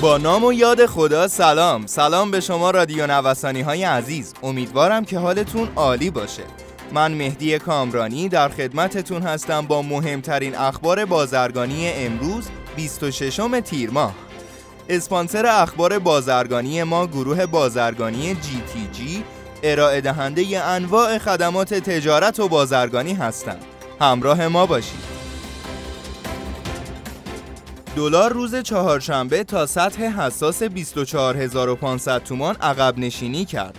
با نام و یاد خدا سلام. سلام به شما رادیو نوسانی های عزیز. امیدوارم که حالتون عالی باشه. من مهدی کامرانی در خدمتتون هستم با مهمترین اخبار بازرگانی امروز 26 تیر ماه. اسپانسر اخبار بازرگانی ما گروه بازرگانی جی تی جی ارائه دهنده انواع خدمات تجارت و بازرگانی هستند. همراه ما باشید. دلار روز چهارشنبه تا سطح حساس 24500 تومان عقب نشینی کرد.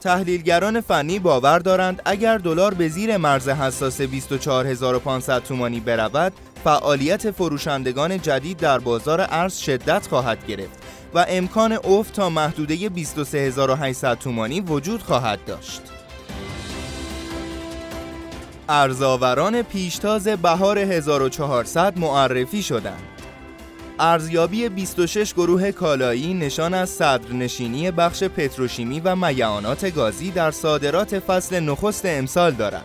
تحلیلگران فنی باور دارند اگر دلار به زیر مرز حساس 24500 تومانی برود، فعالیت فروشندگان جدید در بازار ارز شدت خواهد گرفت و امکان افت تا محدوده 23800 تومانی وجود خواهد داشت. ارزاوران پیشتاز بهار 1400 معرفی شدند. ارزیابی 26 گروه کالایی نشان از صدرنشینی بخش پتروشیمی و میعانات گازی در صادرات فصل نخست امسال دارد.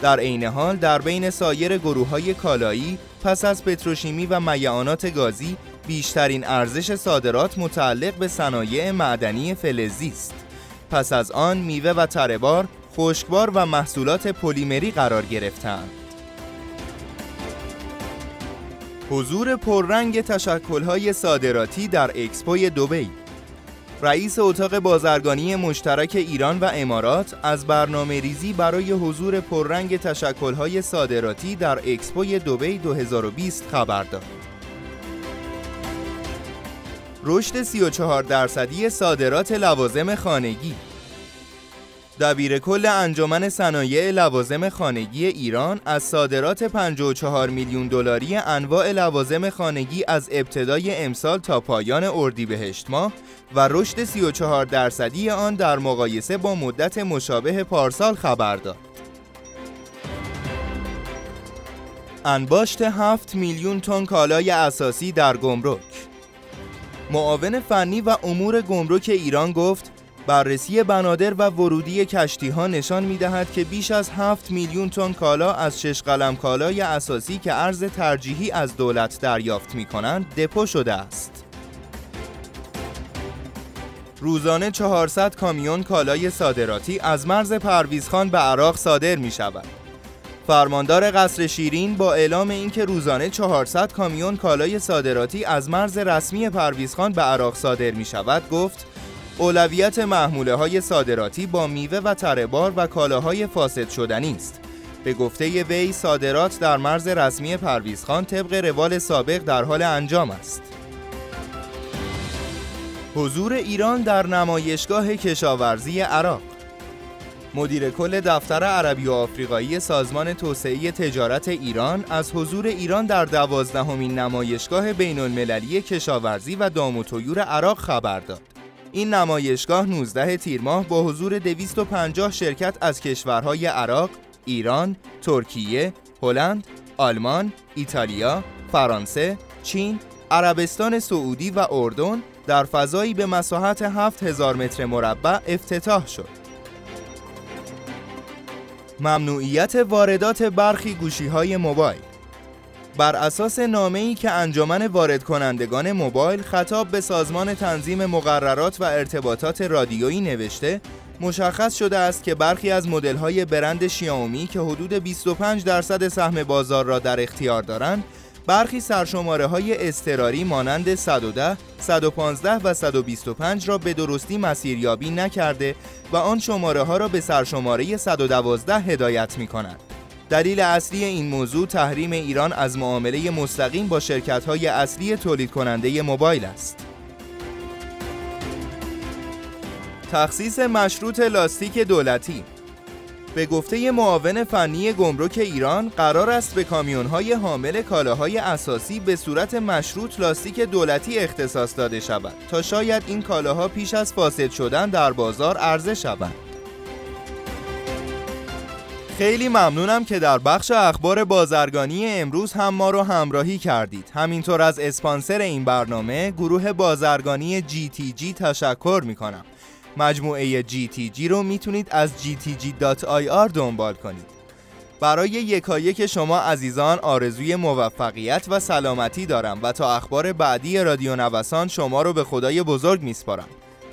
در عین حال در بین سایر گروه های کالایی پس از پتروشیمی و میعانات گازی بیشترین ارزش صادرات متعلق به صنایع معدنی فلزی است. پس از آن میوه و ترهبار، خشکبار و محصولات پلیمری قرار گرفتند. حضور پررنگ تشکل‌های صادراتی در اکسپوی دوبی رئیس اتاق بازرگانی مشترک ایران و امارات از برنامه ریزی برای حضور پررنگ تشکل‌های صادراتی در اکسپوی دوبی 2020 خبر داد. رشد 34 درصدی صادرات لوازم خانگی دبیر کل انجمن صنایع لوازم خانگی ایران از صادرات 54 میلیون دلاری انواع لوازم خانگی از ابتدای امسال تا پایان اردیبهشت ماه و رشد 34 درصدی آن در مقایسه با مدت مشابه پارسال خبر داد. انباشت 7 میلیون تن کالای اساسی در گمرک معاون فنی و امور گمرک ایران گفت بررسی بنادر و ورودی کشتی ها نشان می دهد که بیش از 7 میلیون تن کالا از شش قلم کالای اساسی که ارز ترجیحی از دولت دریافت می کنند دپو شده است. روزانه 400 کامیون کالای صادراتی از مرز پرویزخان به عراق صادر می شود. فرماندار قصر شیرین با اعلام اینکه روزانه 400 کامیون کالای صادراتی از مرز رسمی پرویزخان به عراق صادر می شود گفت اولویت محموله های صادراتی با میوه و ترهبار و کالاهای فاسد شدنی است. به گفته وی صادرات در مرز رسمی پرویزخان طبق روال سابق در حال انجام است. حضور ایران در نمایشگاه کشاورزی عراق مدیر کل دفتر عربی و آفریقایی سازمان توسعه تجارت ایران از حضور ایران در دوازدهمین نمایشگاه بین المللی کشاورزی و دام و طیور عراق خبر داد. این نمایشگاه 19 تیر ماه با حضور 250 شرکت از کشورهای عراق، ایران، ترکیه، هلند، آلمان، ایتالیا، فرانسه، چین، عربستان سعودی و اردن در فضایی به مساحت 7000 متر مربع افتتاح شد. ممنوعیت واردات برخی گوشی های موبایل بر اساس ای که انجمن وارد کنندگان موبایل خطاب به سازمان تنظیم مقررات و ارتباطات رادیویی نوشته مشخص شده است که برخی از های برند شیائومی که حدود 25 درصد سهم بازار را در اختیار دارند برخی سرشماره های استراری مانند 110, 115 و 125 را به درستی مسیریابی نکرده و آن شماره ها را به سرشماره 112 هدایت می کند. دلیل اصلی این موضوع تحریم ایران از معامله مستقیم با های اصلی تولید کننده موبایل است. تخصیص مشروط لاستیک دولتی به گفته معاون فنی گمرک ایران قرار است به کامیون‌های حامل کالاهای اساسی به صورت مشروط لاستیک دولتی اختصاص داده شود تا شاید این کالاها پیش از فاسد شدن در بازار عرضه شوند. خیلی ممنونم که در بخش اخبار بازرگانی امروز هم ما رو همراهی کردید. همینطور از اسپانسر این برنامه گروه بازرگانی GTG تشکر می‌کنم. مجموعه GTG رو می‌تونید از gtg.ir دنبال کنید. برای یکایک شما عزیزان آرزوی موفقیت و سلامتی دارم و تا اخبار بعدی رادیو نوسان شما رو به خدای بزرگ میسپارم.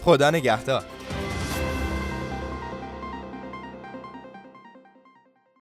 خدا نگهدار.